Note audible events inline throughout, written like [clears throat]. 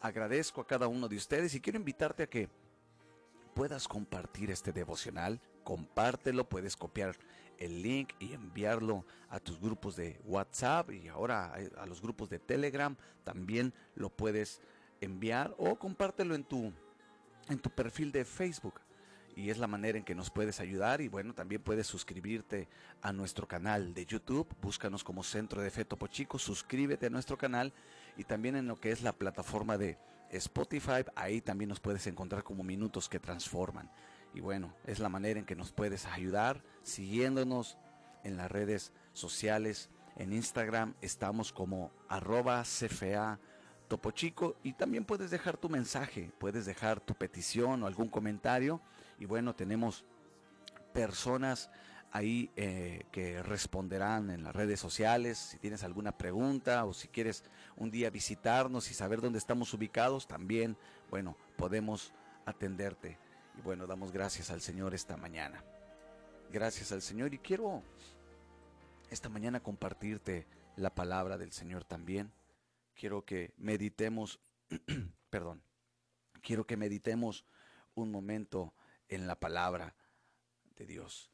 agradezco a cada uno de ustedes y quiero invitarte a que puedas compartir este devocional, compártelo, puedes copiar el link y enviarlo a tus grupos de WhatsApp y ahora a los grupos de Telegram, también lo puedes enviar o compártelo en tu en tu perfil de Facebook. Y es la manera en que nos puedes ayudar. Y bueno, también puedes suscribirte a nuestro canal de YouTube, búscanos como Centro de Fe Topo Chico, suscríbete a nuestro canal y también en lo que es la plataforma de Spotify, ahí también nos puedes encontrar como Minutos que Transforman. Y bueno, es la manera en que nos puedes ayudar siguiéndonos en las redes sociales. En Instagram estamos como arroba CFA Topo Chico y también puedes dejar tu mensaje, puedes dejar tu petición o algún comentario y bueno, tenemos personas ahí eh, que responderán en las redes sociales si tienes alguna pregunta o si quieres un día visitarnos y saber dónde estamos ubicados, también, bueno, podemos atenderte. Y bueno, damos gracias al Señor esta mañana. Gracias al Señor y quiero esta mañana compartirte la palabra del Señor también quiero que meditemos, [clears throat] perdón, quiero que meditemos un momento en la palabra de Dios.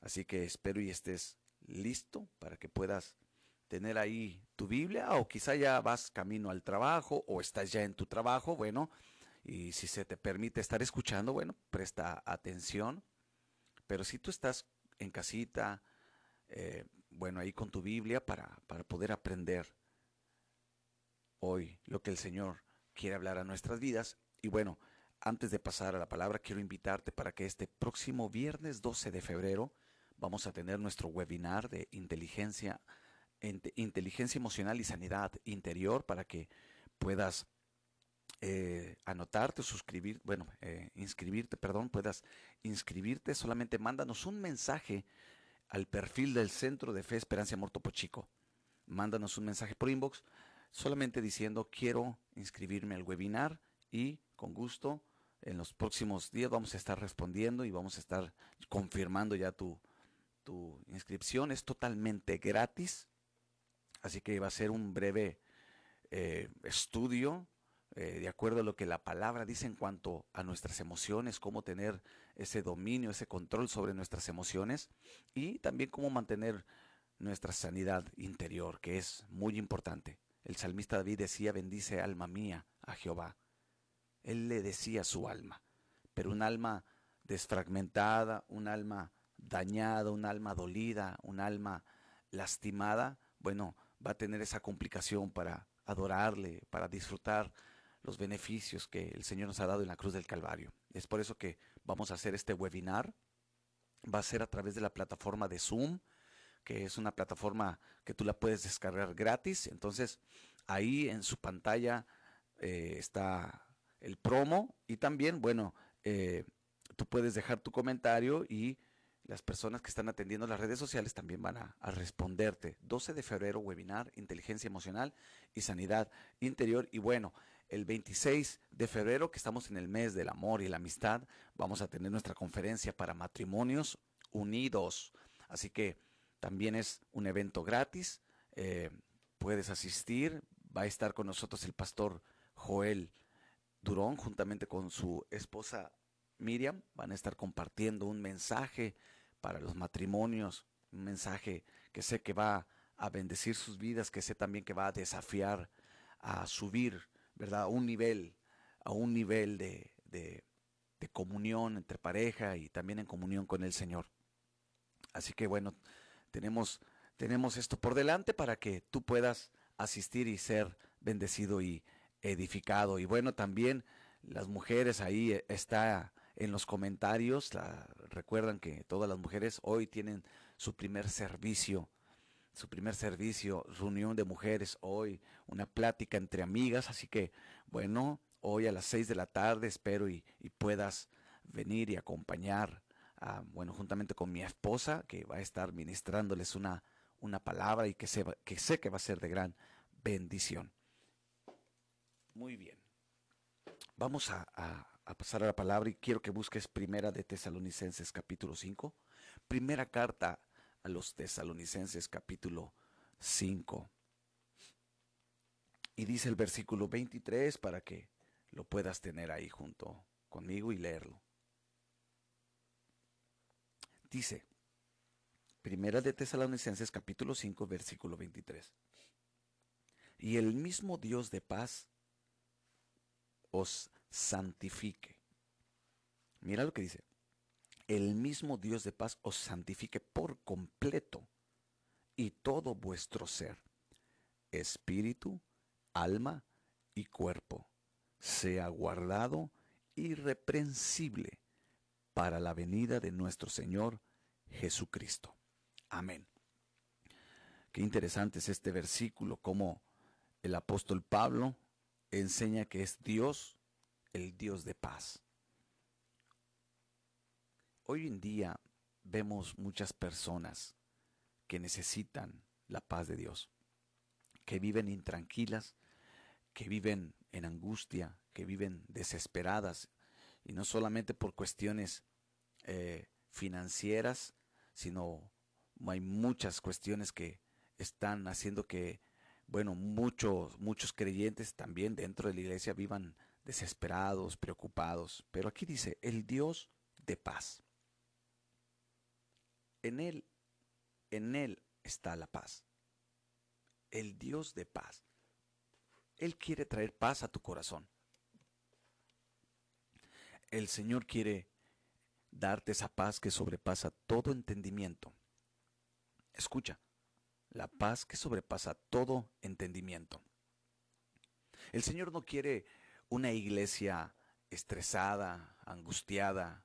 Así que espero y estés listo para que puedas tener ahí tu Biblia o quizá ya vas camino al trabajo o estás ya en tu trabajo, bueno, y si se te permite estar escuchando, bueno, presta atención. Pero si tú estás en casita, eh, bueno, ahí con tu Biblia para, para poder aprender hoy lo que el Señor quiere hablar a nuestras vidas. Y bueno, antes de pasar a la palabra, quiero invitarte para que este próximo viernes 12 de febrero vamos a tener nuestro webinar de inteligencia, inteligencia emocional y sanidad interior para que puedas eh, anotarte suscribir, bueno, eh, inscribirte, perdón, puedas inscribirte, solamente mándanos un mensaje al perfil del Centro de Fe Esperanza Amor Topo Chico. Mándanos un mensaje por inbox solamente diciendo quiero inscribirme al webinar y con gusto en los próximos días vamos a estar respondiendo y vamos a estar confirmando ya tu, tu inscripción. Es totalmente gratis, así que va a ser un breve eh, estudio eh, de acuerdo a lo que la palabra dice en cuanto a nuestras emociones, cómo tener ese dominio, ese control sobre nuestras emociones y también cómo mantener nuestra sanidad interior, que es muy importante. El salmista David decía, bendice alma mía a Jehová. Él le decía su alma, pero un alma desfragmentada, un alma dañada, un alma dolida, un alma lastimada, bueno, va a tener esa complicación para adorarle, para disfrutar los beneficios que el Señor nos ha dado en la cruz del Calvario. Es por eso que vamos a hacer este webinar. Va a ser a través de la plataforma de Zoom que es una plataforma que tú la puedes descargar gratis. Entonces, ahí en su pantalla eh, está el promo y también, bueno, eh, tú puedes dejar tu comentario y las personas que están atendiendo las redes sociales también van a, responderte. 12 de febrero, webinar, inteligencia emocional y sanidad interior. Y bueno, el 26 de febrero, que estamos en el mes del amor y la amistad, vamos a tener nuestra conferencia para matrimonios unidos. Así que también es un evento gratis. Eh, puedes asistir. Va a estar con nosotros el pastor Joel Durón juntamente con su esposa Miriam. Van a estar compartiendo un mensaje para los matrimonios. Un mensaje que sé que va a bendecir sus vidas, que sé también que va a desafiar a subir, ¿verdad? A un nivel, a un nivel de, de, de comunión entre pareja y también en comunión con el Señor. Así que bueno, tenemos, tenemos esto por delante para que tú puedas asistir y ser bendecido y edificado. Y bueno, también las mujeres ahí eh, está en los comentarios. recuerdan que todas las mujeres hoy tienen su primer servicio, su primer servicio, reunión de mujeres hoy, una plática entre amigas. Así que bueno, hoy a las seis de la tarde espero y, puedas venir y acompañar bueno, juntamente con mi esposa, que va a estar ministrándoles una, una palabra y que, que sé que va a ser de gran bendición. Muy bien. Vamos a, pasar a la palabra y quiero que busques primera de Tesalonicenses capítulo 5. Primera carta a los Tesalonicenses capítulo 5. Y dice el versículo 23 para que lo puedas tener ahí junto conmigo y leerlo. Dice, Primera de Tesalonicenses capítulo 5 versículo 23. Y el mismo Dios de paz os santifique. Mira lo que dice. El mismo Dios de paz os santifique por completo y todo vuestro ser, espíritu, alma y cuerpo, sea guardado irreprensible para la venida de nuestro Señor Jesucristo. Amén. Qué interesante es este versículo, como el apóstol Pablo enseña que es Dios, el Dios de paz. Hoy en día vemos muchas personas que necesitan la paz de Dios, que viven intranquilas, que viven en angustia, que viven desesperadas, y no solamente por cuestiones eh, financieras, sino hay muchas cuestiones que están haciendo que, bueno, muchos, muchos creyentes también dentro de la iglesia vivan desesperados, preocupados. Pero aquí dice, el Dios de paz. En Él, en Él está la paz. El Dios de paz. Él quiere traer paz a tu corazón. El Señor quiere darte esa paz que sobrepasa todo entendimiento. Escucha, la paz que sobrepasa todo entendimiento. El Señor no quiere una iglesia estresada, angustiada,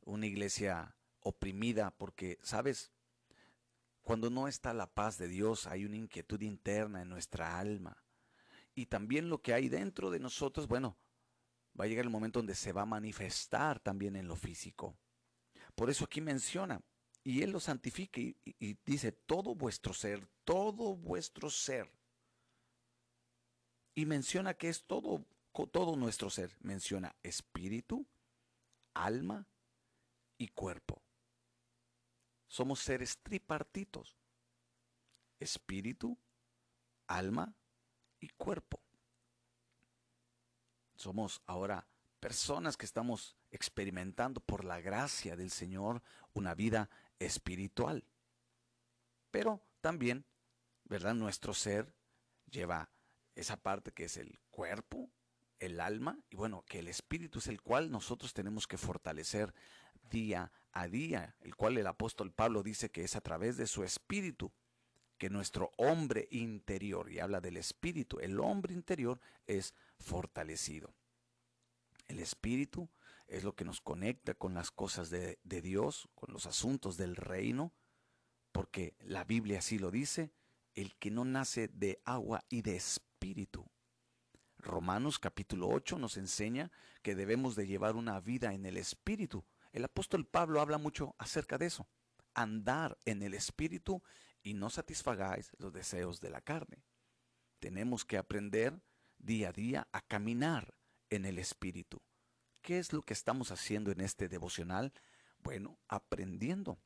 una iglesia oprimida, porque, ¿sabes? Cuando no está la paz de Dios, hay una inquietud interna en nuestra alma. Y también lo que hay dentro de nosotros, bueno, va a llegar el momento donde se va a manifestar también en lo físico. Por eso aquí menciona, y Él lo santifica y, y, dice, todo vuestro ser, todo vuestro ser. Y menciona que es todo, todo nuestro ser. Menciona espíritu, alma y cuerpo. Somos seres tripartitos. Espíritu, alma y cuerpo. Somos ahora personas que estamos experimentando por la gracia del Señor una vida espiritual. Pero también, ¿verdad? Nuestro ser lleva esa parte que es el cuerpo, el alma, y bueno, que el espíritu es el cual nosotros tenemos que fortalecer día a día, el cual el apóstol Pablo dice que es a través de su espíritu que nuestro hombre interior, y habla del espíritu, el hombre interior es fortalecido. El espíritu es lo que nos conecta con las cosas de, Dios, con los asuntos del reino, porque la Biblia así lo dice, el que no nace de agua y de espíritu. Romanos capítulo 8 nos enseña que debemos de llevar una vida en el espíritu. El apóstol Pablo habla mucho acerca de eso. Andar en el espíritu y no satisfagáis los deseos de la carne. Tenemos que aprender día a día a caminar en el espíritu. ¿Qué es lo que estamos haciendo en este devocional? Bueno, aprendiendo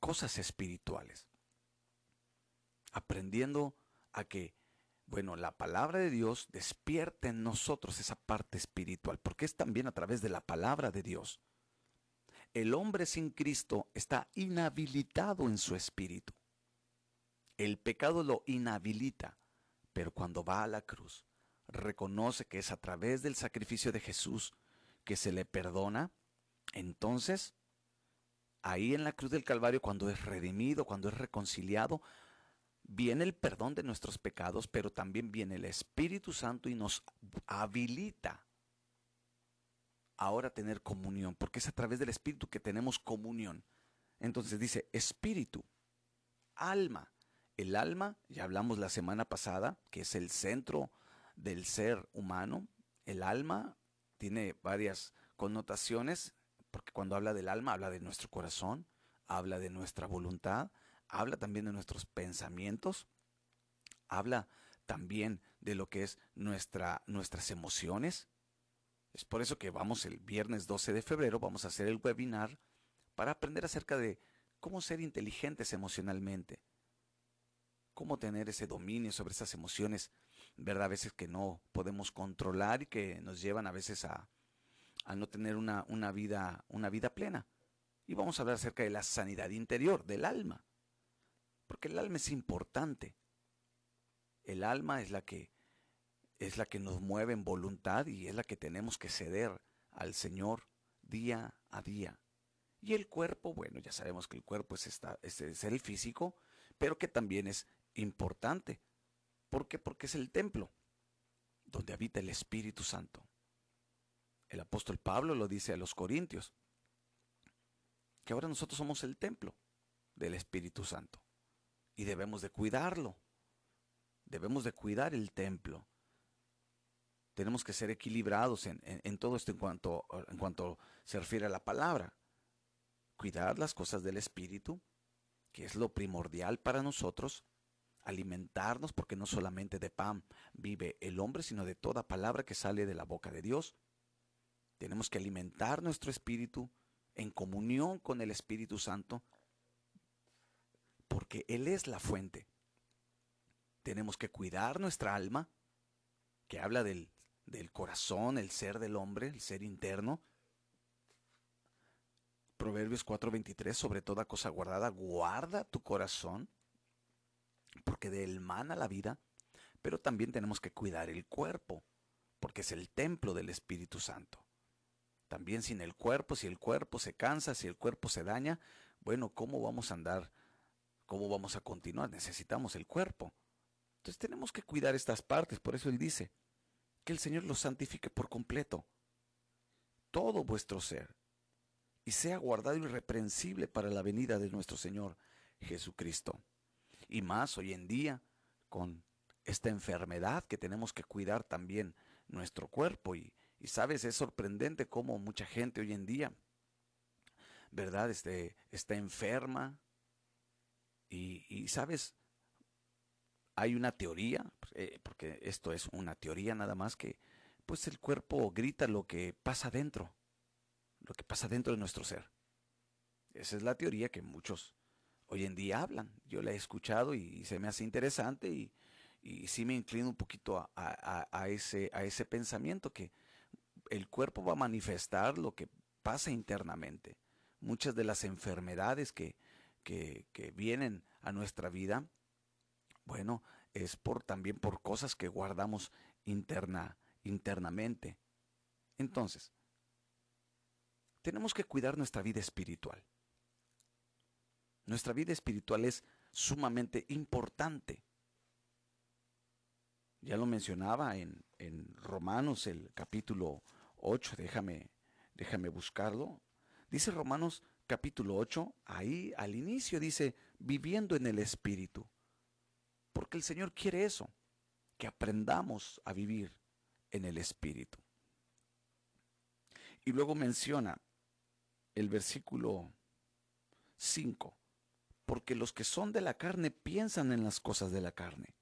cosas espirituales. Aprendiendo a que, bueno, la palabra de Dios despierte en nosotros esa parte espiritual, porque es también a través de la palabra de Dios. El hombre sin Cristo está inhabilitado en su espíritu. El pecado lo inhabilita, pero cuando va a la cruz, reconoce que es a través del sacrificio de Jesús que se le perdona, entonces ahí en la cruz del Calvario, cuando es redimido, cuando es reconciliado, viene el perdón de nuestros pecados, pero también viene el Espíritu Santo y nos habilita ahora a tener comunión, porque es a través del Espíritu que tenemos comunión. Entonces dice Espíritu, alma. El alma, ya hablamos la semana pasada, que es el centro del ser humano. El alma tiene varias connotaciones, porque cuando habla del alma habla de nuestro corazón, habla de nuestra voluntad, habla también de nuestros pensamientos, habla también de lo que es nuestra, nuestras emociones. Es por eso que vamos el viernes 12 de febrero, vamos a hacer el webinar para aprender acerca de cómo ser inteligentes emocionalmente, cómo tener ese dominio sobre esas emociones ¿verdad? A veces que no podemos controlar y que nos llevan a veces a, a no tener una, una, vida, una vida plena. Y vamos a hablar acerca de la sanidad interior, del alma. Porque el alma es importante. El alma es la que es la que nos mueve en voluntad y es la que tenemos que ceder al Señor día a día. Y el cuerpo, bueno, ya sabemos que el cuerpo es, es el físico, pero que también es importante. ¿Por qué? Porque es el templo donde habita el Espíritu Santo. El apóstol Pablo lo dice a los Corintios, que ahora nosotros somos el templo del Espíritu Santo y debemos de cuidarlo. Debemos de cuidar el templo. Tenemos que ser equilibrados en, en todo esto en cuanto, en cuanto se refiere a la palabra cuidar las cosas del Espíritu, que es lo primordial para nosotros, alimentarnos, porque no solamente de pan vive el hombre, sino de toda palabra que sale de la boca de Dios. Tenemos que alimentar nuestro espíritu en comunión con el Espíritu Santo, porque Él es la fuente. Tenemos que cuidar nuestra alma, que habla del, del corazón, el ser del hombre, el ser interno, Proverbios 4:23, sobre toda cosa guardada, guarda tu corazón, porque de él mana la vida, pero también tenemos que cuidar el cuerpo, porque es el templo del Espíritu Santo. También sin el cuerpo, si el cuerpo se cansa, si el cuerpo se daña, bueno, ¿cómo vamos a andar? ¿Cómo vamos a continuar? Necesitamos el cuerpo. Entonces tenemos que cuidar estas partes, por eso él dice, que el Señor los santifique por completo. Todo vuestro ser, y sea guardado irreprensible para la venida de nuestro Señor Jesucristo. Y más hoy en día, con esta enfermedad que tenemos que cuidar también nuestro cuerpo. Y, sabes, es sorprendente cómo mucha gente hoy en día, ¿verdad? Este, está enferma. Y, y sabes, hay una teoría, eh, porque esto es una teoría nada más que, pues el cuerpo grita lo que pasa dentro lo que pasa dentro de nuestro ser. Esa es la teoría que muchos hoy en día hablan. Yo la he escuchado y, se me hace interesante y, y, sí me inclino un poquito a, ese, a ese pensamiento que el cuerpo va a manifestar lo que pasa internamente. Muchas de las enfermedades que, que, vienen a nuestra vida, bueno, es por también por cosas que guardamos interna, internamente. Entonces, tenemos que cuidar nuestra vida espiritual. Nuestra vida espiritual es sumamente importante. Ya lo mencionaba en, Romanos el capítulo 8, déjame, déjame buscarlo. Dice Romanos capítulo 8, ahí al inicio dice, viviendo en el Espíritu. Porque el Señor quiere eso, que aprendamos a vivir en el Espíritu. Y luego menciona, el versículo 5. Porque los que son de la carne piensan en las cosas de la carne,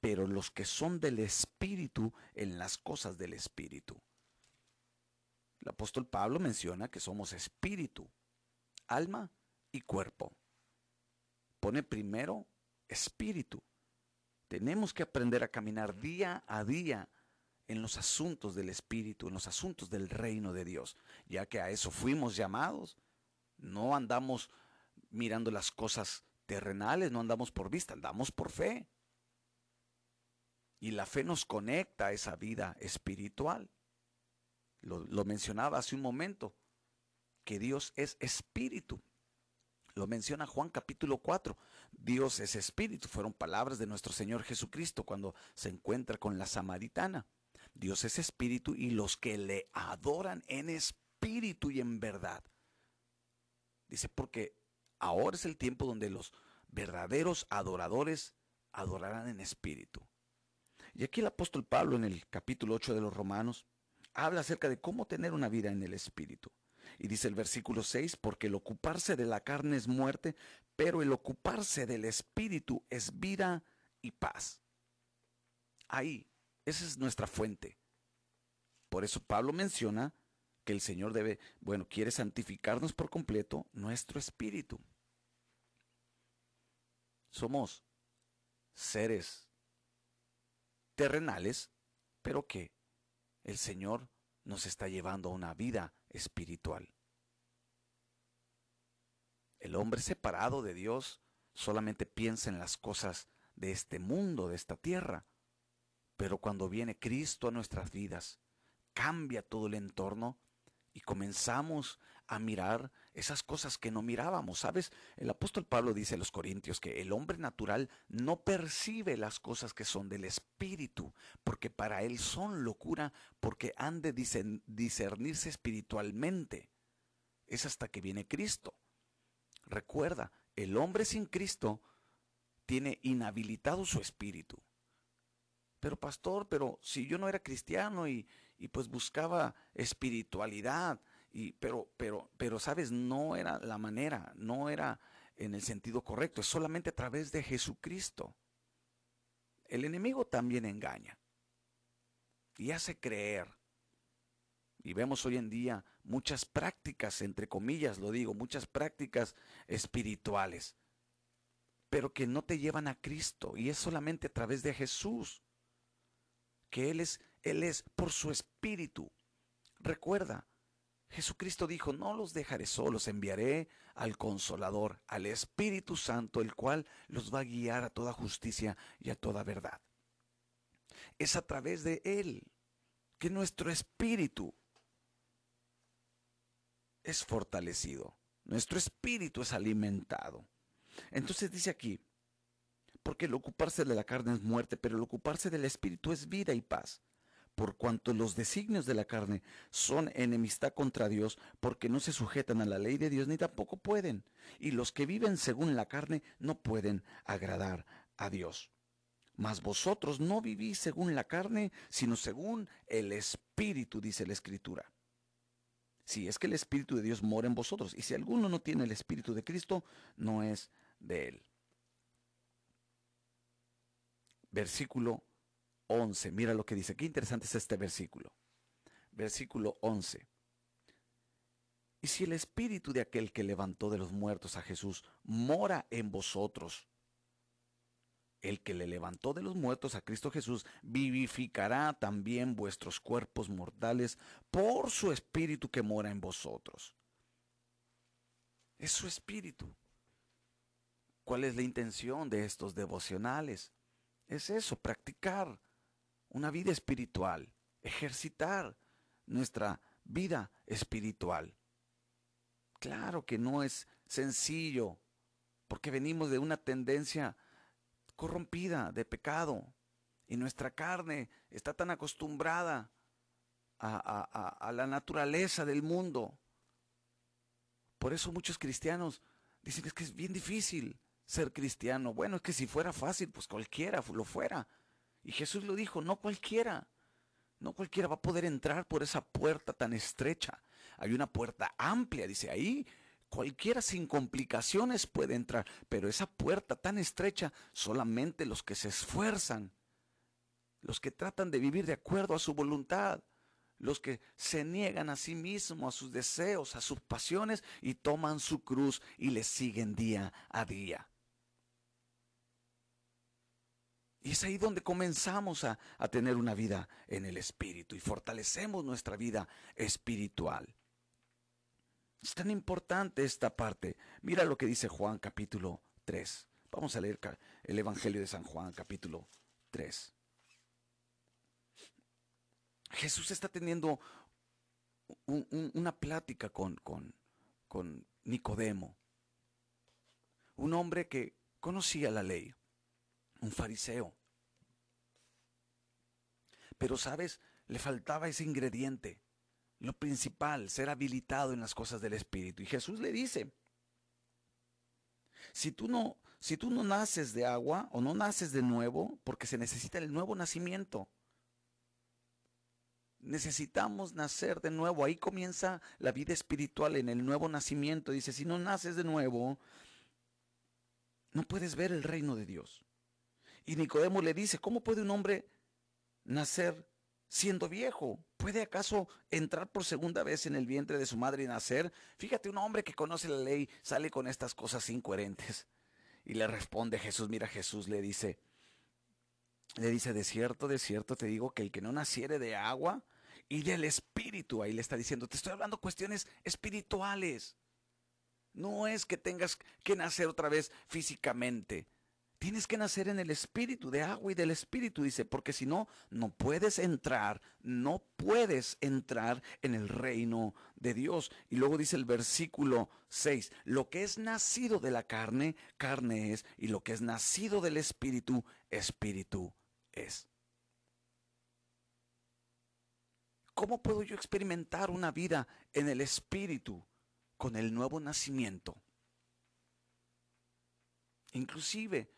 pero los que son del Espíritu en las cosas del Espíritu. El apóstol Pablo menciona que somos espíritu, alma y cuerpo. Pone primero espíritu. Tenemos que aprender a caminar día a día en los asuntos del Espíritu, en los asuntos del reino de Dios, ya que a eso fuimos llamados. No andamos mirando las cosas terrenales, no andamos por vista, andamos por fe. Y la fe nos conecta a esa vida espiritual. Lo, lo mencionaba hace un momento, que Dios es espíritu. Lo menciona Juan capítulo 4. Dios es espíritu. Fueron palabras de nuestro Señor Jesucristo cuando se encuentra con la samaritana. Dios es espíritu y los que le adoran en espíritu y en verdad. Dice, porque ahora es el tiempo donde los verdaderos adoradores adorarán en espíritu. Y aquí el apóstol Pablo en el capítulo 8 de los Romanos habla acerca de cómo tener una vida en el espíritu. Y dice el versículo 6, porque el ocuparse de la carne es muerte, pero el ocuparse del espíritu es vida y paz. Ahí esa es nuestra fuente. Por eso Pablo menciona que el Señor debe, bueno, quiere santificarnos por completo nuestro espíritu. Somos seres terrenales, pero que el Señor nos está llevando a una vida espiritual. El hombre separado de Dios solamente piensa en las cosas de este mundo, de esta tierra. Pero cuando viene Cristo a nuestras vidas, cambia todo el entorno y comenzamos a mirar esas cosas que no mirábamos. ¿Sabes? El apóstol Pablo dice a los Corintios que el hombre natural no percibe las cosas que son del Espíritu, porque para él son locura, porque han de discernirse espiritualmente. Es hasta que viene Cristo. Recuerda, el hombre sin Cristo tiene inhabilitado su espíritu. Pero pastor, pero si yo no era cristiano y, y pues buscaba espiritualidad, y, pero, pero, pero, sabes, no era la manera, no era en el sentido correcto, es solamente a través de Jesucristo. El enemigo también engaña y hace creer. Y vemos hoy en día muchas prácticas, entre comillas lo digo, muchas prácticas espirituales, pero que no te llevan a Cristo y es solamente a través de Jesús, que Él es, Él es por su espíritu. Recuerda, Jesucristo dijo, no los dejaré solos, enviaré al consolador, al Espíritu Santo, el cual los va a guiar a toda justicia y a toda verdad. Es a través de Él que nuestro espíritu es fortalecido, nuestro espíritu es alimentado. Entonces dice aquí, porque el ocuparse de la carne es muerte, pero el ocuparse del espíritu es vida y paz por cuanto los designios de la carne son enemistad contra Dios, porque no se sujetan a la ley de Dios ni tampoco pueden. Y los que viven según la carne no pueden agradar a Dios. Mas vosotros no vivís según la carne, sino según el Espíritu, dice la Escritura. Si es que el Espíritu de Dios mora en vosotros, y si alguno no tiene el Espíritu de Cristo, no es de él. Versículo 11. Mira lo que dice. Qué interesante es este versículo. Versículo 11. Y si el espíritu de aquel que levantó de los muertos a Jesús mora en vosotros, el que le levantó de los muertos a Cristo Jesús vivificará también vuestros cuerpos mortales por su espíritu que mora en vosotros. Es su espíritu. ¿Cuál es la intención de estos devocionales? Es eso, practicar una vida espiritual, ejercitar nuestra vida espiritual. Claro que no es sencillo, porque venimos de una tendencia corrompida de pecado y nuestra carne está tan acostumbrada a, la naturaleza del mundo. Por eso muchos cristianos dicen es que es bien difícil ser cristiano. Bueno, es que si fuera fácil, pues cualquiera lo fuera. Y Jesús lo dijo, no cualquiera, no cualquiera va a poder entrar por esa puerta tan estrecha. Hay una puerta amplia, dice ahí, cualquiera sin complicaciones puede entrar, pero esa puerta tan estrecha solamente los que se esfuerzan, los que tratan de vivir de acuerdo a su voluntad, los que se niegan a sí mismos, a sus deseos, a sus pasiones y toman su cruz y le siguen día a día. Y es ahí donde comenzamos a, tener una vida en el Espíritu y fortalecemos nuestra vida espiritual. Es tan importante esta parte. Mira lo que dice Juan capítulo 3. Vamos a leer el Evangelio de San Juan capítulo 3. Jesús está teniendo una plática con, con, con Nicodemo, un hombre que conocía la ley, un fariseo. Pero, ¿sabes? Le faltaba ese ingrediente, lo principal, ser habilitado en las cosas del Espíritu. Y Jesús le dice, si tú no, si tú no naces de agua o no naces de nuevo, porque se necesita el nuevo nacimiento. Necesitamos nacer de nuevo. Ahí comienza la vida espiritual en el nuevo nacimiento. Dice, si no naces de nuevo, no puedes ver el reino de Dios. Y Nicodemo le dice, ¿cómo puede un hombre nacer siendo viejo? ¿Puede acaso entrar por segunda vez en el vientre de su madre y nacer? Fíjate, un hombre que conoce la ley sale con estas cosas incoherentes. Y le responde Jesús, mira Jesús le dice, le dice, de cierto, de cierto te digo que el que no naciere de agua y del espíritu, ahí le está diciendo, te estoy hablando cuestiones espirituales. No es que tengas que nacer otra vez físicamente. Tienes que nacer en el espíritu, de agua y del espíritu, dice, porque si no, no puedes entrar, no puedes entrar en el reino de Dios. Y luego dice el versículo 6, lo que es nacido de la carne, carne es, y lo que es nacido del espíritu, espíritu es. ¿Cómo puedo yo experimentar una vida en el espíritu con el nuevo nacimiento? Inclusive,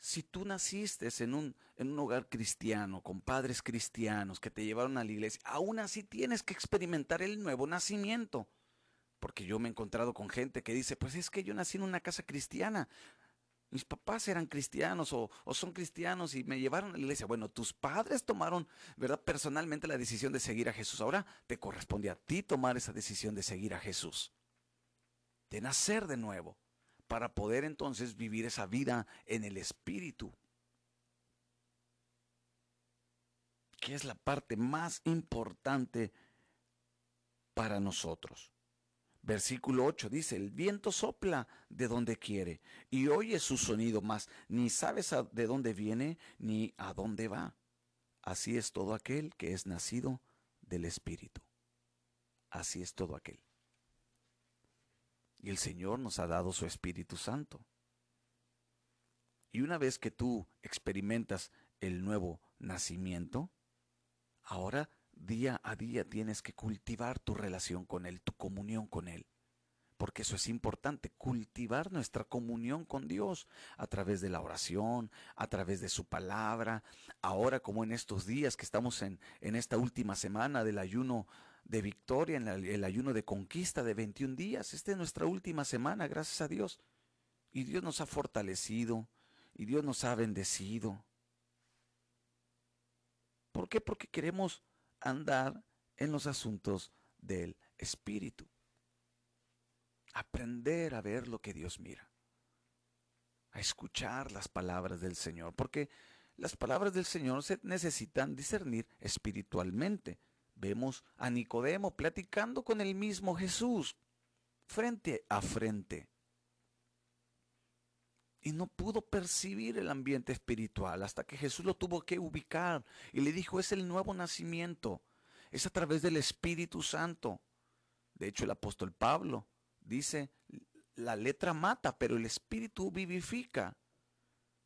si tú naciste en un, en un hogar cristiano, con padres cristianos que te llevaron a la iglesia, aún así tienes que experimentar el nuevo nacimiento. Porque yo me he encontrado con gente que dice, pues es que yo nací en una casa cristiana. Mis papás eran cristianos o, o, son cristianos y me llevaron a la iglesia. Bueno, tus padres tomaron, ¿verdad? Personalmente la decisión de seguir a Jesús. Ahora te corresponde a ti tomar esa decisión de seguir a Jesús. De nacer de nuevo para poder entonces vivir esa vida en el Espíritu. Que es la parte más importante para nosotros. Versículo 8 dice, el viento sopla de donde quiere y oye su sonido, más ni sabes de dónde viene ni a dónde va. Así es todo aquel que es nacido del Espíritu. Así es todo aquel. Y el Señor nos ha dado su Espíritu Santo. Y una vez que tú experimentas el nuevo nacimiento, ahora día a día tienes que cultivar tu relación con Él, tu comunión con Él. Porque eso es importante, cultivar nuestra comunión con Dios a través de la oración, a través de su palabra. Ahora como en estos días que estamos en, en esta última semana del ayuno de victoria, en el ayuno de conquista de 21 días. Esta es nuestra última semana, gracias a Dios. Y Dios nos ha fortalecido, y Dios nos ha bendecido. ¿Por qué? Porque queremos andar en los asuntos del Espíritu. Aprender a ver lo que Dios mira. A escuchar las palabras del Señor. Porque las palabras del Señor se necesitan discernir espiritualmente vemos a Nicodemo platicando con el mismo Jesús, frente a frente. Y no pudo percibir el ambiente espiritual hasta que Jesús lo tuvo que ubicar y le dijo, es el nuevo nacimiento, es a través del Espíritu Santo. De hecho, el apóstol Pablo dice, la letra mata, pero el Espíritu vivifica.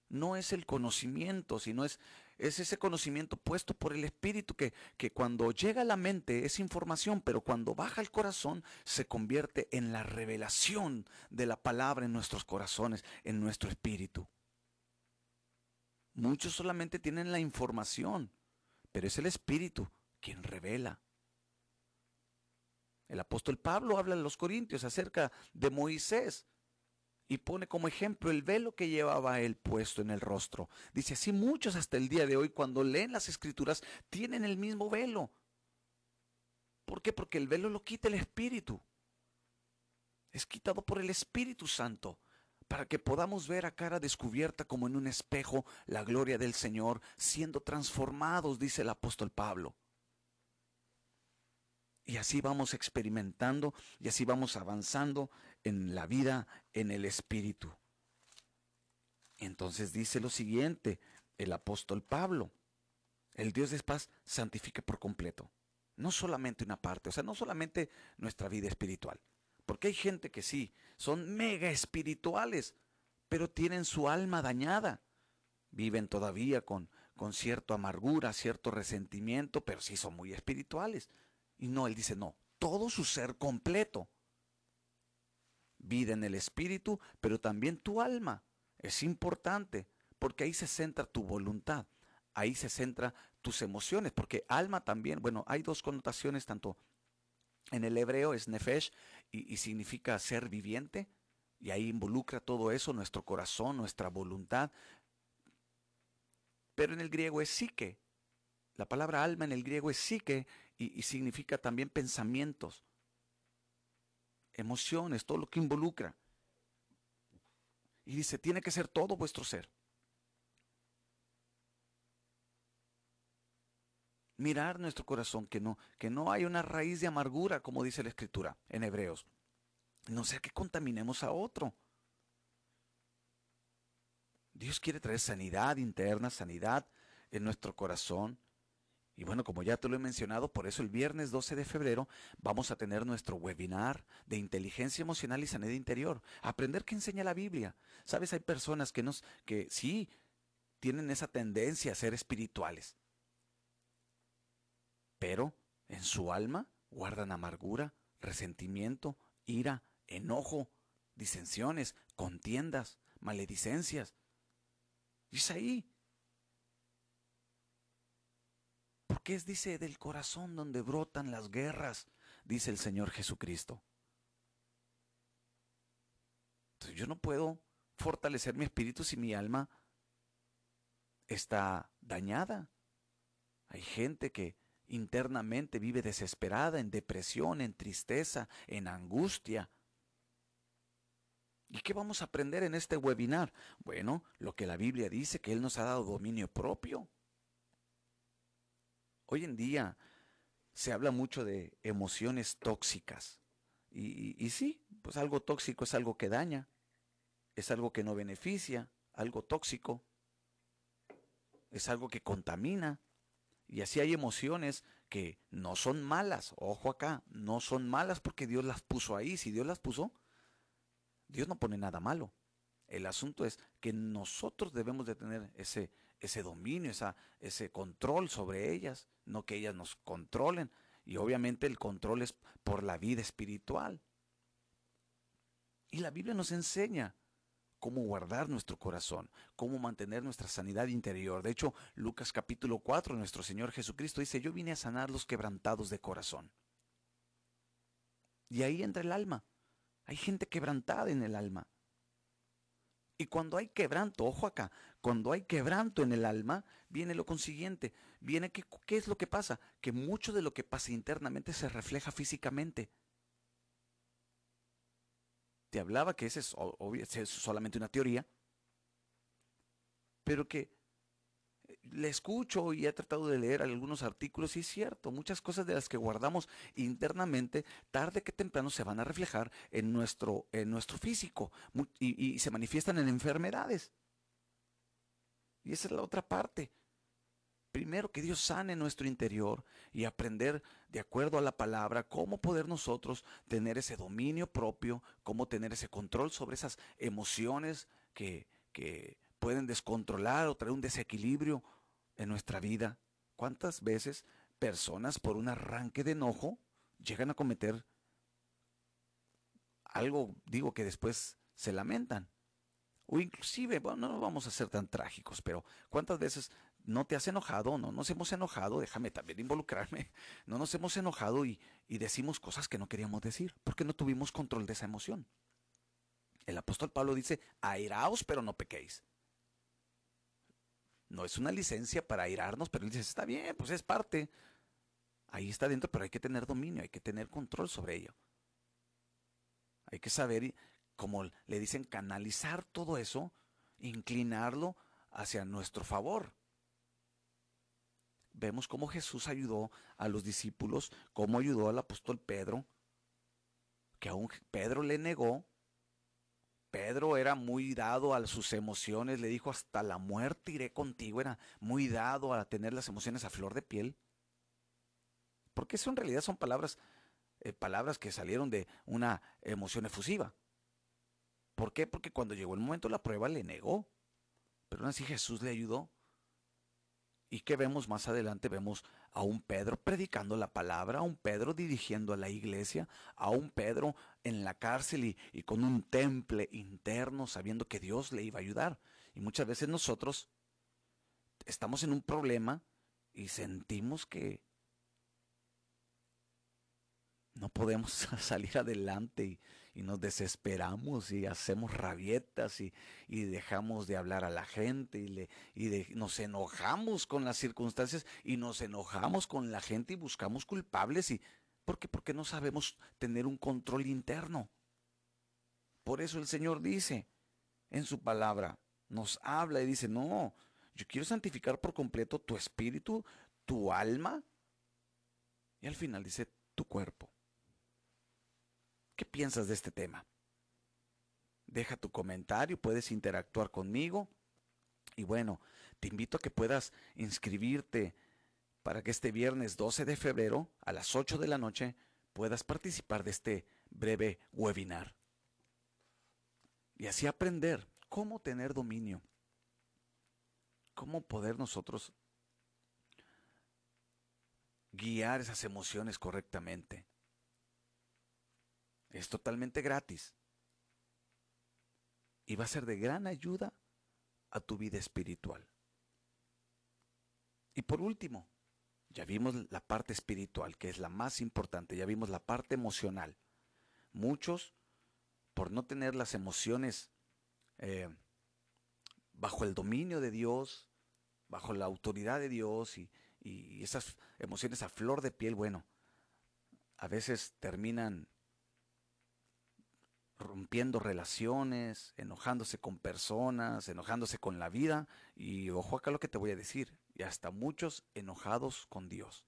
No es el conocimiento, sino es es ese conocimiento puesto por el Espíritu que, que cuando llega a la mente es información, pero cuando baja al corazón se convierte en la revelación de la palabra en nuestros corazones, en nuestro espíritu. Muchos solamente tienen la información, pero es el Espíritu quien revela. El apóstol Pablo habla en los Corintios acerca de Moisés y pone como ejemplo el velo que llevaba él puesto en el rostro. Dice, así muchos hasta el día de hoy cuando leen las escrituras tienen el mismo velo. ¿Por qué? Porque el velo lo quita el Espíritu. Es quitado por el Espíritu Santo para que podamos ver a cara descubierta como en un espejo la gloria del Señor, siendo transformados, dice el apóstol Pablo. Y así vamos experimentando y así vamos avanzando en la vida en el Espíritu. Entonces dice lo siguiente el apóstol Pablo, el Dios de paz santifica por completo, no solamente una parte, o sea, no solamente nuestra vida espiritual, porque hay gente que sí, son mega espirituales, pero tienen su alma dañada, viven todavía con, con cierta amargura, cierto resentimiento, pero sí son muy espirituales. Y no, él dice, no, todo su ser completo vida en el espíritu, pero también tu alma. Es importante porque ahí se centra tu voluntad, ahí se centra tus emociones, porque alma también, bueno, hay dos connotaciones, tanto en el hebreo es nefesh y, y significa ser viviente, y ahí involucra todo eso, nuestro corazón, nuestra voluntad, pero en el griego es psique. La palabra alma en el griego es psique y, significa también pensamientos, emociones, todo lo que involucra. Y dice, tiene que ser todo vuestro ser. mirar nuestro corazón, que no, que no hay una raíz de amargura, como dice la escritura en Hebreos. No sea que contaminemos a otro. Dios quiere traer sanidad interna, sanidad en nuestro corazón. Y bueno, como ya te lo he mencionado, por eso el viernes 12 de febrero vamos a tener nuestro webinar de inteligencia emocional y sanidad interior. Aprender qué enseña la Biblia. Sabes, hay personas que nos, que sí tienen esa tendencia a ser espirituales. Pero en su alma guardan amargura, resentimiento, ira, enojo, disensiones, contiendas, maledicencias. Y es ahí. Porque es, dice, del corazón donde brotan las guerras, dice el Señor Jesucristo. Entonces yo no puedo fortalecer mi espíritu si mi alma está dañada. Hay gente que internamente vive desesperada, en depresión, en tristeza, en angustia. ¿Y qué vamos a aprender en este webinar? Bueno, lo que la Biblia dice, que Él nos ha dado dominio propio. Hoy en día se habla mucho de emociones tóxicas. Y, sí, pues algo tóxico es algo que daña, es algo que no beneficia, algo tóxico, es algo que contamina. Y así hay emociones que no son malas, ojo acá, no son malas porque Dios las puso ahí. Si Dios las puso, Dios no pone nada malo. El asunto es que nosotros debemos de tener ese, ese dominio, esa, ese control sobre ellas, no que ellas nos controlen. Y obviamente el control es por la vida espiritual. Y la Biblia nos enseña cómo guardar nuestro corazón, cómo mantener nuestra sanidad interior. De hecho, Lucas capítulo 4, nuestro Señor Jesucristo dice, yo vine a sanar los quebrantados de corazón. Y ahí entra el alma. Hay gente quebrantada en el alma. Y cuando hay quebranto, ojo acá, cuando hay quebranto en el alma, viene lo consiguiente. Viene que, ¿qué es lo que pasa? Que mucho de lo que pasa internamente se refleja físicamente te hablaba que ese es, es solamente una teoría, pero que le escucho y he tratado de leer algunos artículos y es cierto, muchas cosas de las que guardamos internamente, tarde que temprano se van a reflejar en nuestro, en nuestro físico y, se manifiestan en enfermedades. Y esa es la otra parte primero que Dios sane nuestro interior y aprender de acuerdo a la palabra cómo poder nosotros tener ese dominio propio, cómo tener ese control sobre esas emociones que, que pueden descontrolar o traer un desequilibrio en nuestra vida. ¿Cuántas veces personas por un arranque de enojo llegan a cometer algo, digo, que después se lamentan? O inclusive, bueno, no vamos a ser tan trágicos, pero ¿cuántas veces no te has enojado, no nos hemos enojado, déjame también involucrarme, [laughs] no nos hemos enojado y, decimos cosas que no queríamos decir, porque no tuvimos control de esa emoción. El apóstol Pablo dice, airaos pero no pequéis. No es una licencia para airarnos, pero él dice, está bien, pues es parte. Ahí está dentro, pero hay que tener dominio, hay que tener control sobre ello. Hay que saber, como le dicen, canalizar todo eso, inclinarlo hacia nuestro favor vemos cómo Jesús ayudó a los discípulos, cómo ayudó al apóstol Pedro, que aún Pedro le negó. Pedro era muy dado a sus emociones, le dijo hasta la muerte iré contigo, era muy dado a tener las emociones a flor de piel. Porque eso en realidad son palabras, eh, palabras que salieron de una emoción efusiva. ¿Por qué? Porque cuando llegó el momento de la prueba le negó. Pero aún así Jesús le ayudó. ¿Y qué vemos más adelante? Vemos a un Pedro predicando la palabra, a un Pedro dirigiendo a la iglesia, a un Pedro en la cárcel y, con un temple interno sabiendo que Dios le iba a ayudar. Y muchas veces nosotros estamos en un problema y sentimos que no podemos [laughs] salir adelante y, y nos desesperamos y hacemos rabietas y, dejamos de hablar a la gente y, le, y nos enojamos con las circunstancias y nos enojamos con la gente y buscamos culpables. Y, ¿Por qué? Porque no sabemos tener un control interno. Por eso el Señor dice en su palabra, nos habla y dice, no, yo quiero santificar por completo tu espíritu, tu alma Y al final dice tu cuerpo. ¿Qué piensas de este tema? Deja tu comentario, puedes interactuar conmigo. Y bueno, te invito a que puedas inscribirte para que este viernes 12 de febrero a las 8 de la noche puedas participar de este breve webinar. Y así aprender cómo tener dominio, cómo poder nosotros guiar esas emociones correctamente. Es totalmente gratis. Y va a ser de gran ayuda a tu vida espiritual. Y por último, ya vimos la parte espiritual, que es la más importante, ya vimos la parte emocional. Muchos, por no tener las emociones eh, bajo el dominio de Dios, bajo la autoridad de Dios y, y esas emociones a flor de piel, bueno, a veces terminan rompiendo relaciones, enojándose con personas, enojándose con la vida y ojo acá lo que te voy a decir, y hasta muchos enojados con Dios.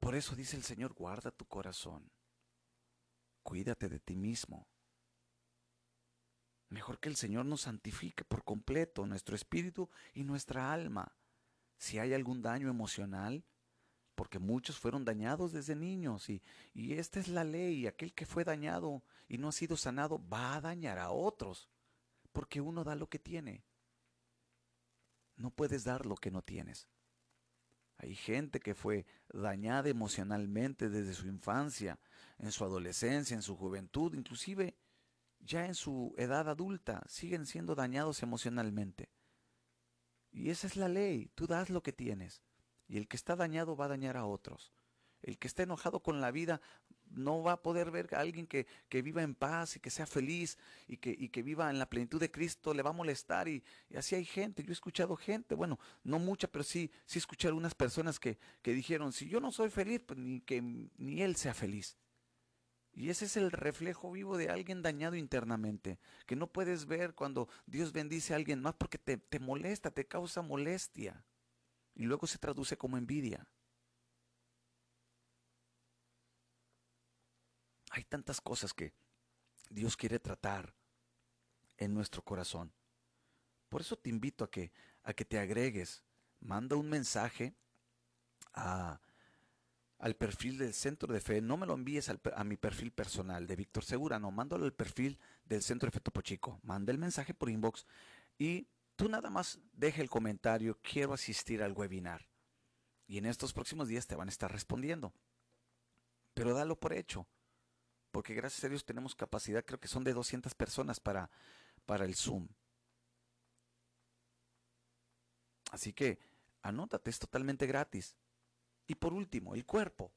Por eso dice el Señor, guarda tu corazón, cuídate de ti mismo. Mejor que el Señor nos santifique por completo nuestro espíritu y nuestra alma. Si hay algún daño emocional, porque muchos fueron dañados desde niños y, y esta es la ley, aquel que fue dañado y no ha sido sanado va a dañar a otros, porque uno da lo que tiene. No puedes dar lo que no tienes. Hay gente que fue dañada emocionalmente desde su infancia, en su adolescencia, en su juventud, inclusive ya en su edad adulta, siguen siendo dañados emocionalmente. Y esa es la ley, tú das lo que tienes. Y el que está dañado va a dañar a otros. El que está enojado con la vida no va a poder ver a alguien que, viva en paz y que sea feliz y que, y que, viva en la plenitud de Cristo, le va a molestar y, así hay gente, yo he escuchado gente, bueno, no mucha, pero sí, sí escuché algunas personas que, que dijeron, si yo no soy feliz, pues ni que ni él sea feliz. Y ese es el reflejo vivo de alguien dañado internamente, que no puedes ver cuando Dios bendice a alguien más porque te, te molesta, te causa molestia. Y luego se traduce como envidia. Hay tantas cosas que Dios quiere tratar en nuestro corazón. Por eso te invito a que, a que te agregues. Manda un mensaje a al perfil del Centro de Fe, no me lo envíes a mi perfil personal de Víctor Segura, no, mándalo al perfil del Centro de Fe Topo Chico. Manda el mensaje por inbox y tú nada más deja el comentario, quiero asistir al webinar. Y en estos próximos días te van a estar respondiendo. Pero dalo por hecho, porque gracias a Dios tenemos capacidad, creo que son de 200 personas para, para el Zoom. Así que anótate, es totalmente gratis. Y por último, el cuerpo.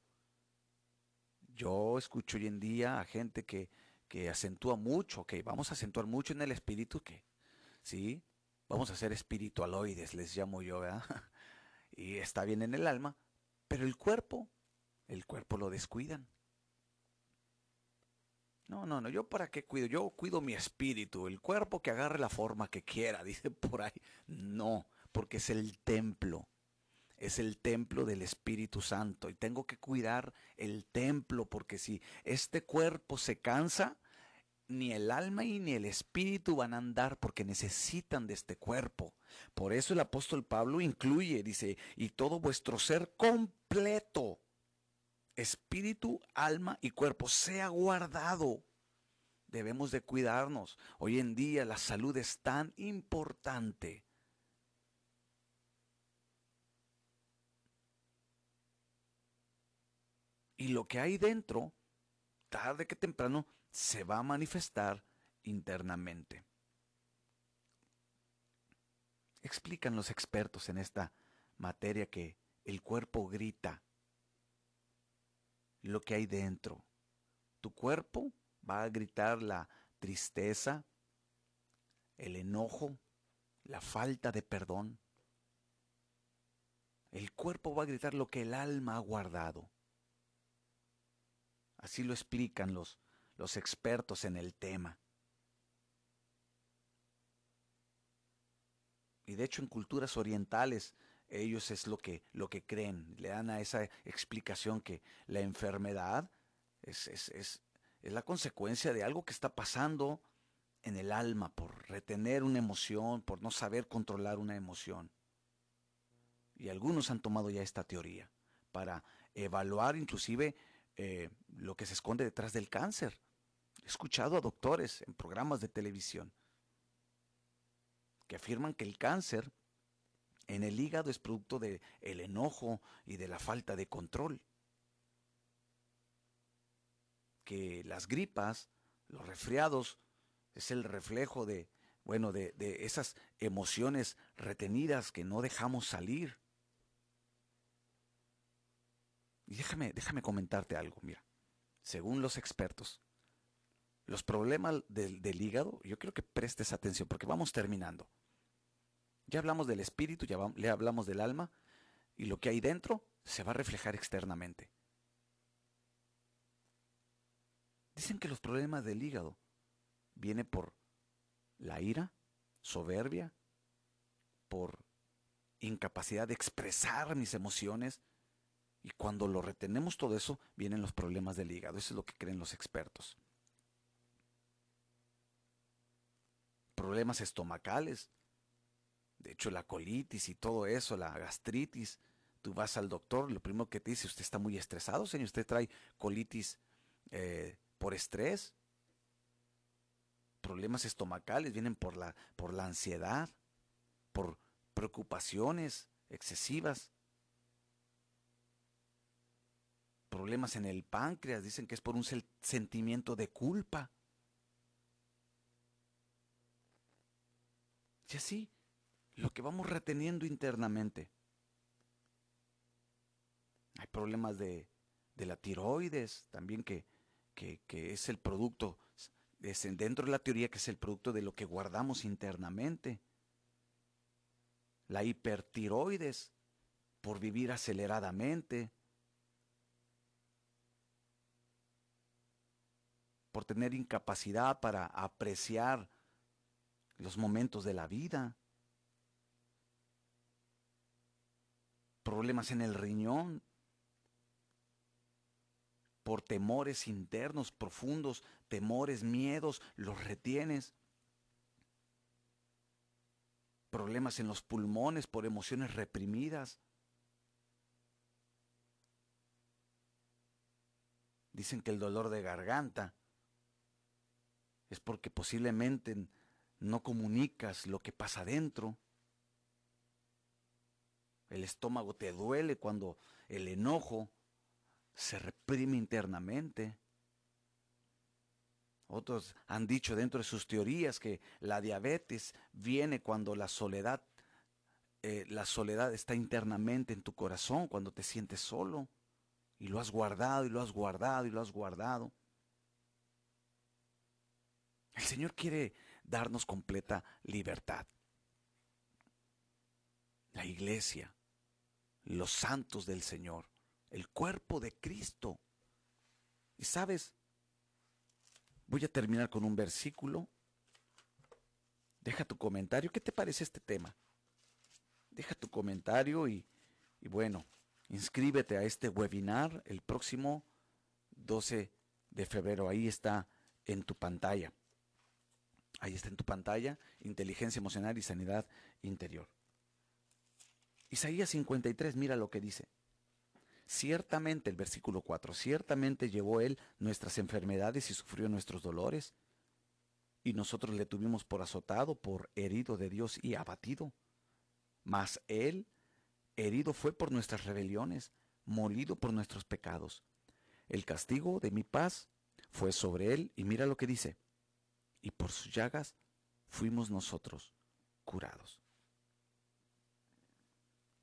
Yo escucho hoy en día a gente que, que acentúa mucho, que vamos a acentuar mucho en el espíritu, que sí, vamos a ser espiritualoides, les llamo yo, ¿verdad? [laughs] Y está bien en el alma, pero el cuerpo, el cuerpo lo descuidan. No, no, no, yo para qué cuido, yo cuido mi espíritu, el cuerpo que agarre la forma que quiera, [laughs] dice por ahí. No, porque es el templo es el templo del Espíritu Santo y tengo que cuidar el templo porque si este cuerpo se cansa, ni el alma y ni el espíritu van a andar porque necesitan de este cuerpo. Por eso el apóstol Pablo incluye, dice, y todo vuestro ser completo, espíritu, alma y cuerpo, sea guardado. Debemos de cuidarnos. Hoy en día la salud es tan importante Y lo que hay dentro, tarde que temprano, se va a manifestar internamente. Explican los expertos en esta materia que el cuerpo grita lo que hay dentro. Tu cuerpo va a gritar la tristeza, el enojo, la falta de perdón. El cuerpo va a gritar lo que el alma ha guardado. Así lo explican los, los expertos en el tema. Y de hecho en culturas orientales ellos es lo que, lo que creen, le dan a esa explicación que la enfermedad es, es, es, es la consecuencia de algo que está pasando en el alma por retener una emoción, por no saber controlar una emoción. Y algunos han tomado ya esta teoría para evaluar inclusive eh, lo que se esconde detrás del cáncer. He escuchado a doctores en programas de televisión que afirman que el cáncer en el hígado es producto del el enojo y de la falta de control. Que las gripas, los resfriados, es el reflejo de, bueno, de, de esas emociones retenidas que no dejamos salir. Y déjame, déjame comentarte algo, mira. Según los expertos, los problemas del, del, hígado, yo quiero que prestes atención porque vamos terminando. Ya hablamos del espíritu, ya le hablamos del alma y lo que hay dentro se va a reflejar externamente. Dicen que los problemas del hígado vienen por la ira, soberbia, por incapacidad de expresar mis emociones, y cuando lo retenemos todo eso, vienen los problemas del hígado. Eso es lo que creen los expertos. Problemas estomacales. De hecho, la colitis y todo eso, la gastritis. Tú vas al doctor, lo primero que te dice, usted está muy estresado, señor. Usted trae colitis eh, por estrés. Problemas estomacales vienen por la, por la ansiedad, por preocupaciones excesivas problemas en el páncreas, dicen que es por un sentimiento de culpa. Y así, lo que vamos reteniendo internamente. Hay problemas de, la tiroides también que, es el producto, dentro de la teoría que es el producto de lo que guardamos internamente. La hipertiroides por vivir aceleradamente, por tener incapacidad para apreciar los momentos de la vida, problemas en el riñón, por temores internos profundos, temores, miedos, los retienes, problemas en los pulmones por emociones reprimidas. Dicen que el dolor de garganta es porque posiblemente no comunicas lo que pasa adentro. El estómago te duele cuando el enojo se reprime internamente. Otros han dicho dentro de sus teorías que la diabetes viene cuando la soledad, eh, la soledad está internamente en tu corazón, cuando te sientes solo y lo has guardado y lo has guardado y lo has guardado. El Señor quiere darnos completa libertad. La iglesia, los santos del Señor, el cuerpo de Cristo. Y sabes, voy a terminar con un versículo. Deja tu comentario. ¿Qué te parece este tema? Deja tu comentario y, y bueno, inscríbete a este webinar el próximo 12 de febrero. Ahí está en tu pantalla. Ahí está en tu pantalla, inteligencia emocional y sanidad interior. Isaías 53, mira lo que dice. Ciertamente, el versículo 4, ciertamente llevó él nuestras enfermedades y sufrió nuestros dolores, y nosotros le tuvimos por azotado, por herido de Dios y abatido. Mas él herido fue por nuestras rebeliones, molido por nuestros pecados. El castigo de mi paz fue sobre él, y mira lo que dice, y por sus llagas fuimos nosotros curados.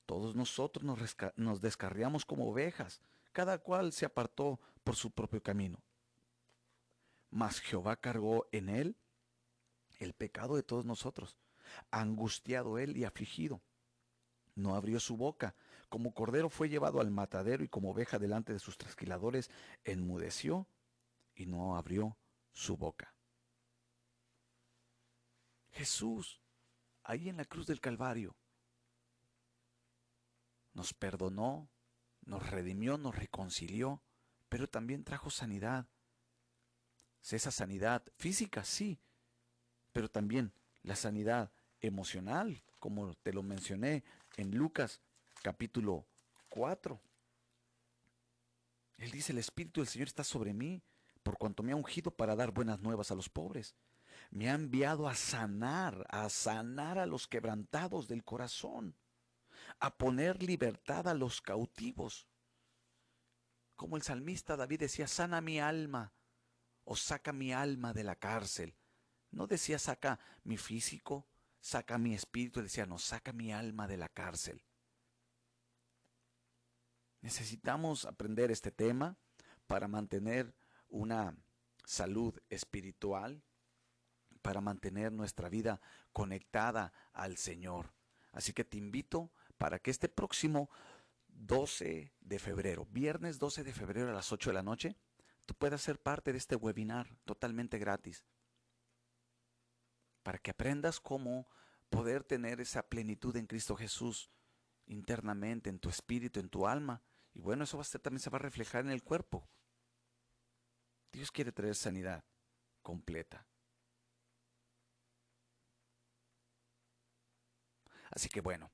Todos nosotros nos, descarriamos como ovejas, cada cual se apartó por su propio camino. Mas Jehová cargó en él el pecado de todos nosotros, angustiado él y afligido. No abrió su boca, como cordero fue llevado al matadero y como oveja delante de sus trasquiladores, enmudeció y no abrió su boca. Jesús, ahí en la cruz del Calvario, nos perdonó, nos redimió, nos reconcilió, pero también trajo sanidad. Esa sanidad física, sí, pero también la sanidad emocional, como te lo mencioné en Lucas capítulo 4. Él dice, el Espíritu del Señor está sobre mí, por cuanto me ha ungido para dar buenas nuevas a los pobres. Me ha enviado a sanar, a sanar a los quebrantados del corazón, a poner libertad a los cautivos. Como el salmista David decía, sana mi alma o saca mi alma de la cárcel. No decía saca mi físico, saca mi espíritu, decía no, saca mi alma de la cárcel. Necesitamos aprender este tema para mantener una salud espiritual, para mantener nuestra vida conectada al Señor. Así que te invito para que este próximo 12 de febrero, viernes 12 de febrero a las 8 de la noche, tú puedas ser parte de este webinar totalmente gratis. Para que aprendas cómo poder tener esa plenitud en Cristo Jesús internamente, en tu espíritu, en tu alma. Y bueno, eso va a ser, también se va a reflejar en el cuerpo. Dios quiere traer sanidad completa. Así que bueno,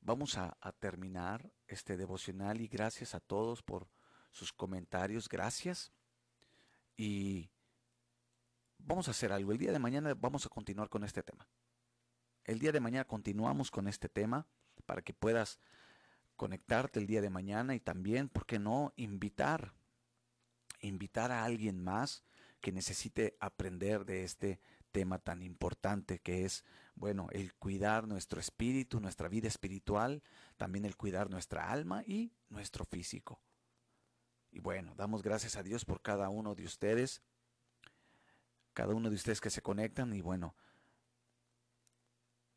vamos a, terminar este devocional y gracias a todos por sus comentarios. Gracias. Y vamos a hacer algo. El día de mañana vamos a continuar con este tema. El día de mañana continuamos con este tema para que puedas conectarte el día de mañana y también, ¿por qué no?, invitar, invitar a alguien más que necesite aprender de este tema tan importante que es, bueno, el cuidar nuestro espíritu, nuestra vida espiritual, también el cuidar nuestra alma y nuestro físico. Y bueno, damos gracias a Dios por cada uno de ustedes, cada uno de ustedes que se conectan y bueno,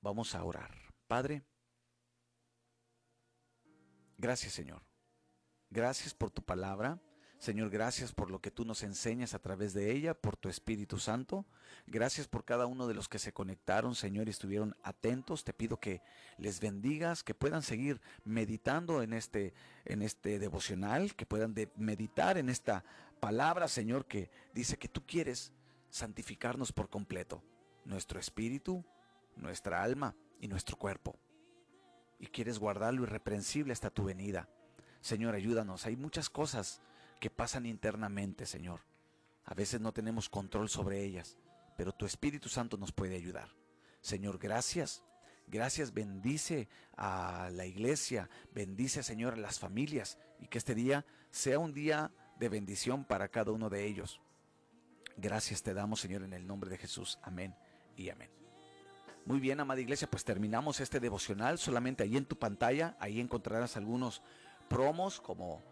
vamos a orar. Padre, gracias Señor. Gracias por tu palabra. Señor, gracias por lo que tú nos enseñas a través de ella, por tu Espíritu Santo. Gracias por cada uno de los que se conectaron, Señor, y estuvieron atentos. Te pido que les bendigas, que puedan seguir meditando en este, en este devocional, que puedan meditar en esta palabra, Señor, que dice que tú quieres santificarnos por completo, nuestro espíritu, nuestra alma y nuestro cuerpo. Y quieres guardarlo irreprensible hasta tu venida. Señor, ayúdanos. Hay muchas cosas que pasan internamente, Señor. A veces no tenemos control sobre ellas, pero tu Espíritu Santo nos puede ayudar. Señor, gracias. Gracias, bendice a la iglesia, bendice, Señor, a las familias y que este día sea un día de bendición para cada uno de ellos. Gracias te damos, Señor, en el nombre de Jesús. Amén y amén. Muy bien, amada iglesia, pues terminamos este devocional. Solamente ahí en tu pantalla, ahí encontrarás algunos promos como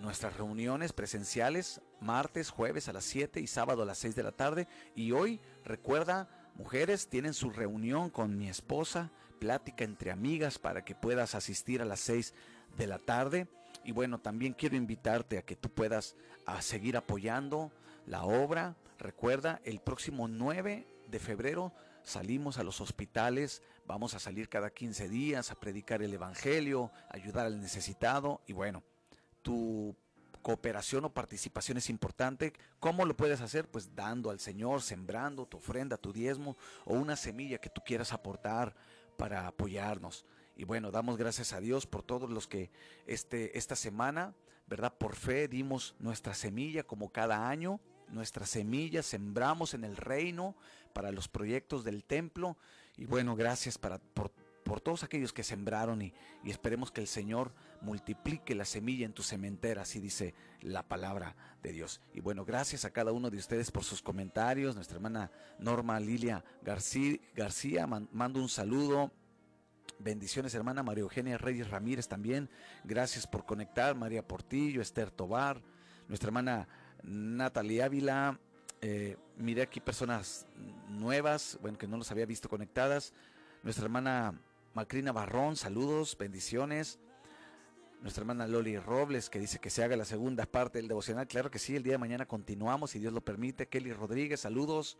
nuestras reuniones presenciales martes, jueves a las 7 y sábado a las 6 de la tarde. Y hoy, recuerda, mujeres tienen su reunión con mi esposa, plática entre amigas para que puedas asistir a las 6 de la tarde. Y bueno, también quiero invitarte a que tú puedas a seguir apoyando la obra. Recuerda, el próximo 9 de febrero salimos a los hospitales, vamos a salir cada 15 días a predicar el Evangelio, ayudar al necesitado y bueno, tu cooperación o participación es importante. ¿Cómo lo puedes hacer? Pues dando al Señor, sembrando tu ofrenda, tu diezmo o una semilla que tú quieras aportar para apoyarnos. Y bueno, damos gracias a Dios por todos los que este, esta semana, ¿verdad? Por fe dimos nuestra semilla como cada año. Nuestra semilla sembramos en el reino para los proyectos del templo. Y bueno, gracias para, por por todos aquellos que sembraron y, esperemos que el Señor multiplique la semilla en tu cementera, así dice la palabra de Dios. Y bueno, gracias a cada uno de ustedes por sus comentarios. Nuestra hermana Norma Lilia García, García mando un saludo. Bendiciones, hermana María Eugenia Reyes Ramírez también. Gracias por conectar. María Portillo, Esther Tobar, nuestra hermana Natalia Ávila. Eh, miré aquí personas nuevas, bueno, que no los había visto conectadas. Nuestra hermana Macrina Barrón, saludos, bendiciones. Nuestra hermana Loli Robles, que dice que se haga la segunda parte del devocional. Claro que sí, el día de mañana continuamos, si Dios lo permite. Kelly Rodríguez, saludos.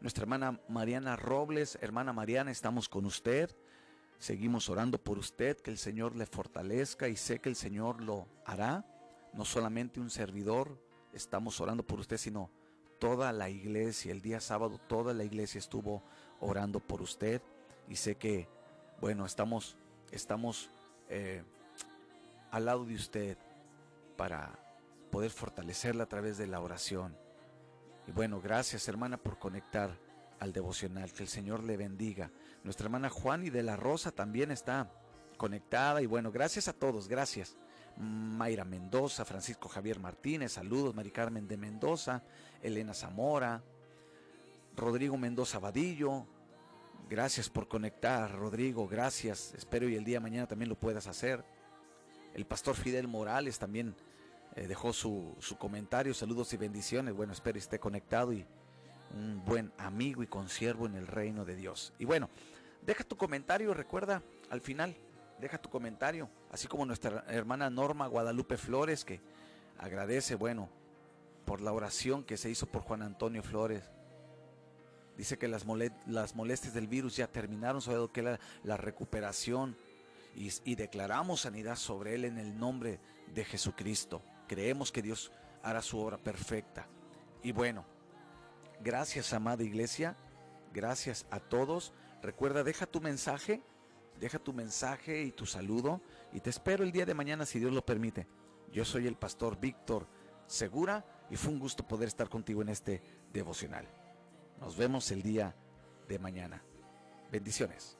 Nuestra hermana Mariana Robles, hermana Mariana, estamos con usted. Seguimos orando por usted, que el Señor le fortalezca y sé que el Señor lo hará. No solamente un servidor, estamos orando por usted, sino toda la iglesia. El día sábado toda la iglesia estuvo orando por usted y sé que, bueno, estamos, estamos eh, al lado de usted para poder fortalecerla a través de la oración. Y bueno, gracias hermana por conectar al devocional. Que el Señor le bendiga. Nuestra hermana Juan y de la Rosa también está conectada. Y bueno, gracias a todos, gracias. Mayra Mendoza, Francisco Javier Martínez, saludos, Mari Carmen de Mendoza, Elena Zamora, Rodrigo Mendoza Vadillo, gracias por conectar, Rodrigo, gracias, espero y el día de mañana también lo puedas hacer. El pastor Fidel Morales también eh, dejó su, su comentario, saludos y bendiciones, bueno, espero esté conectado y un buen amigo y consiervo en el reino de Dios. Y bueno, deja tu comentario, recuerda, al final, deja tu comentario, así como nuestra hermana Norma Guadalupe Flores, que agradece, bueno, por la oración que se hizo por Juan Antonio Flores. Dice que las, molestias del virus ya terminaron, sobre que la, la recuperación y declaramos sanidad sobre él en el nombre de Jesucristo. Creemos que Dios hará su obra perfecta. Y bueno, gracias amada iglesia, gracias a todos. Recuerda, deja tu mensaje Deja tu mensaje y tu saludo y te espero el día de mañana si Dios lo permite. Yo soy el pastor Víctor Segura y fue un gusto poder estar contigo en este devocional. Nos vemos el día de mañana. Bendiciones.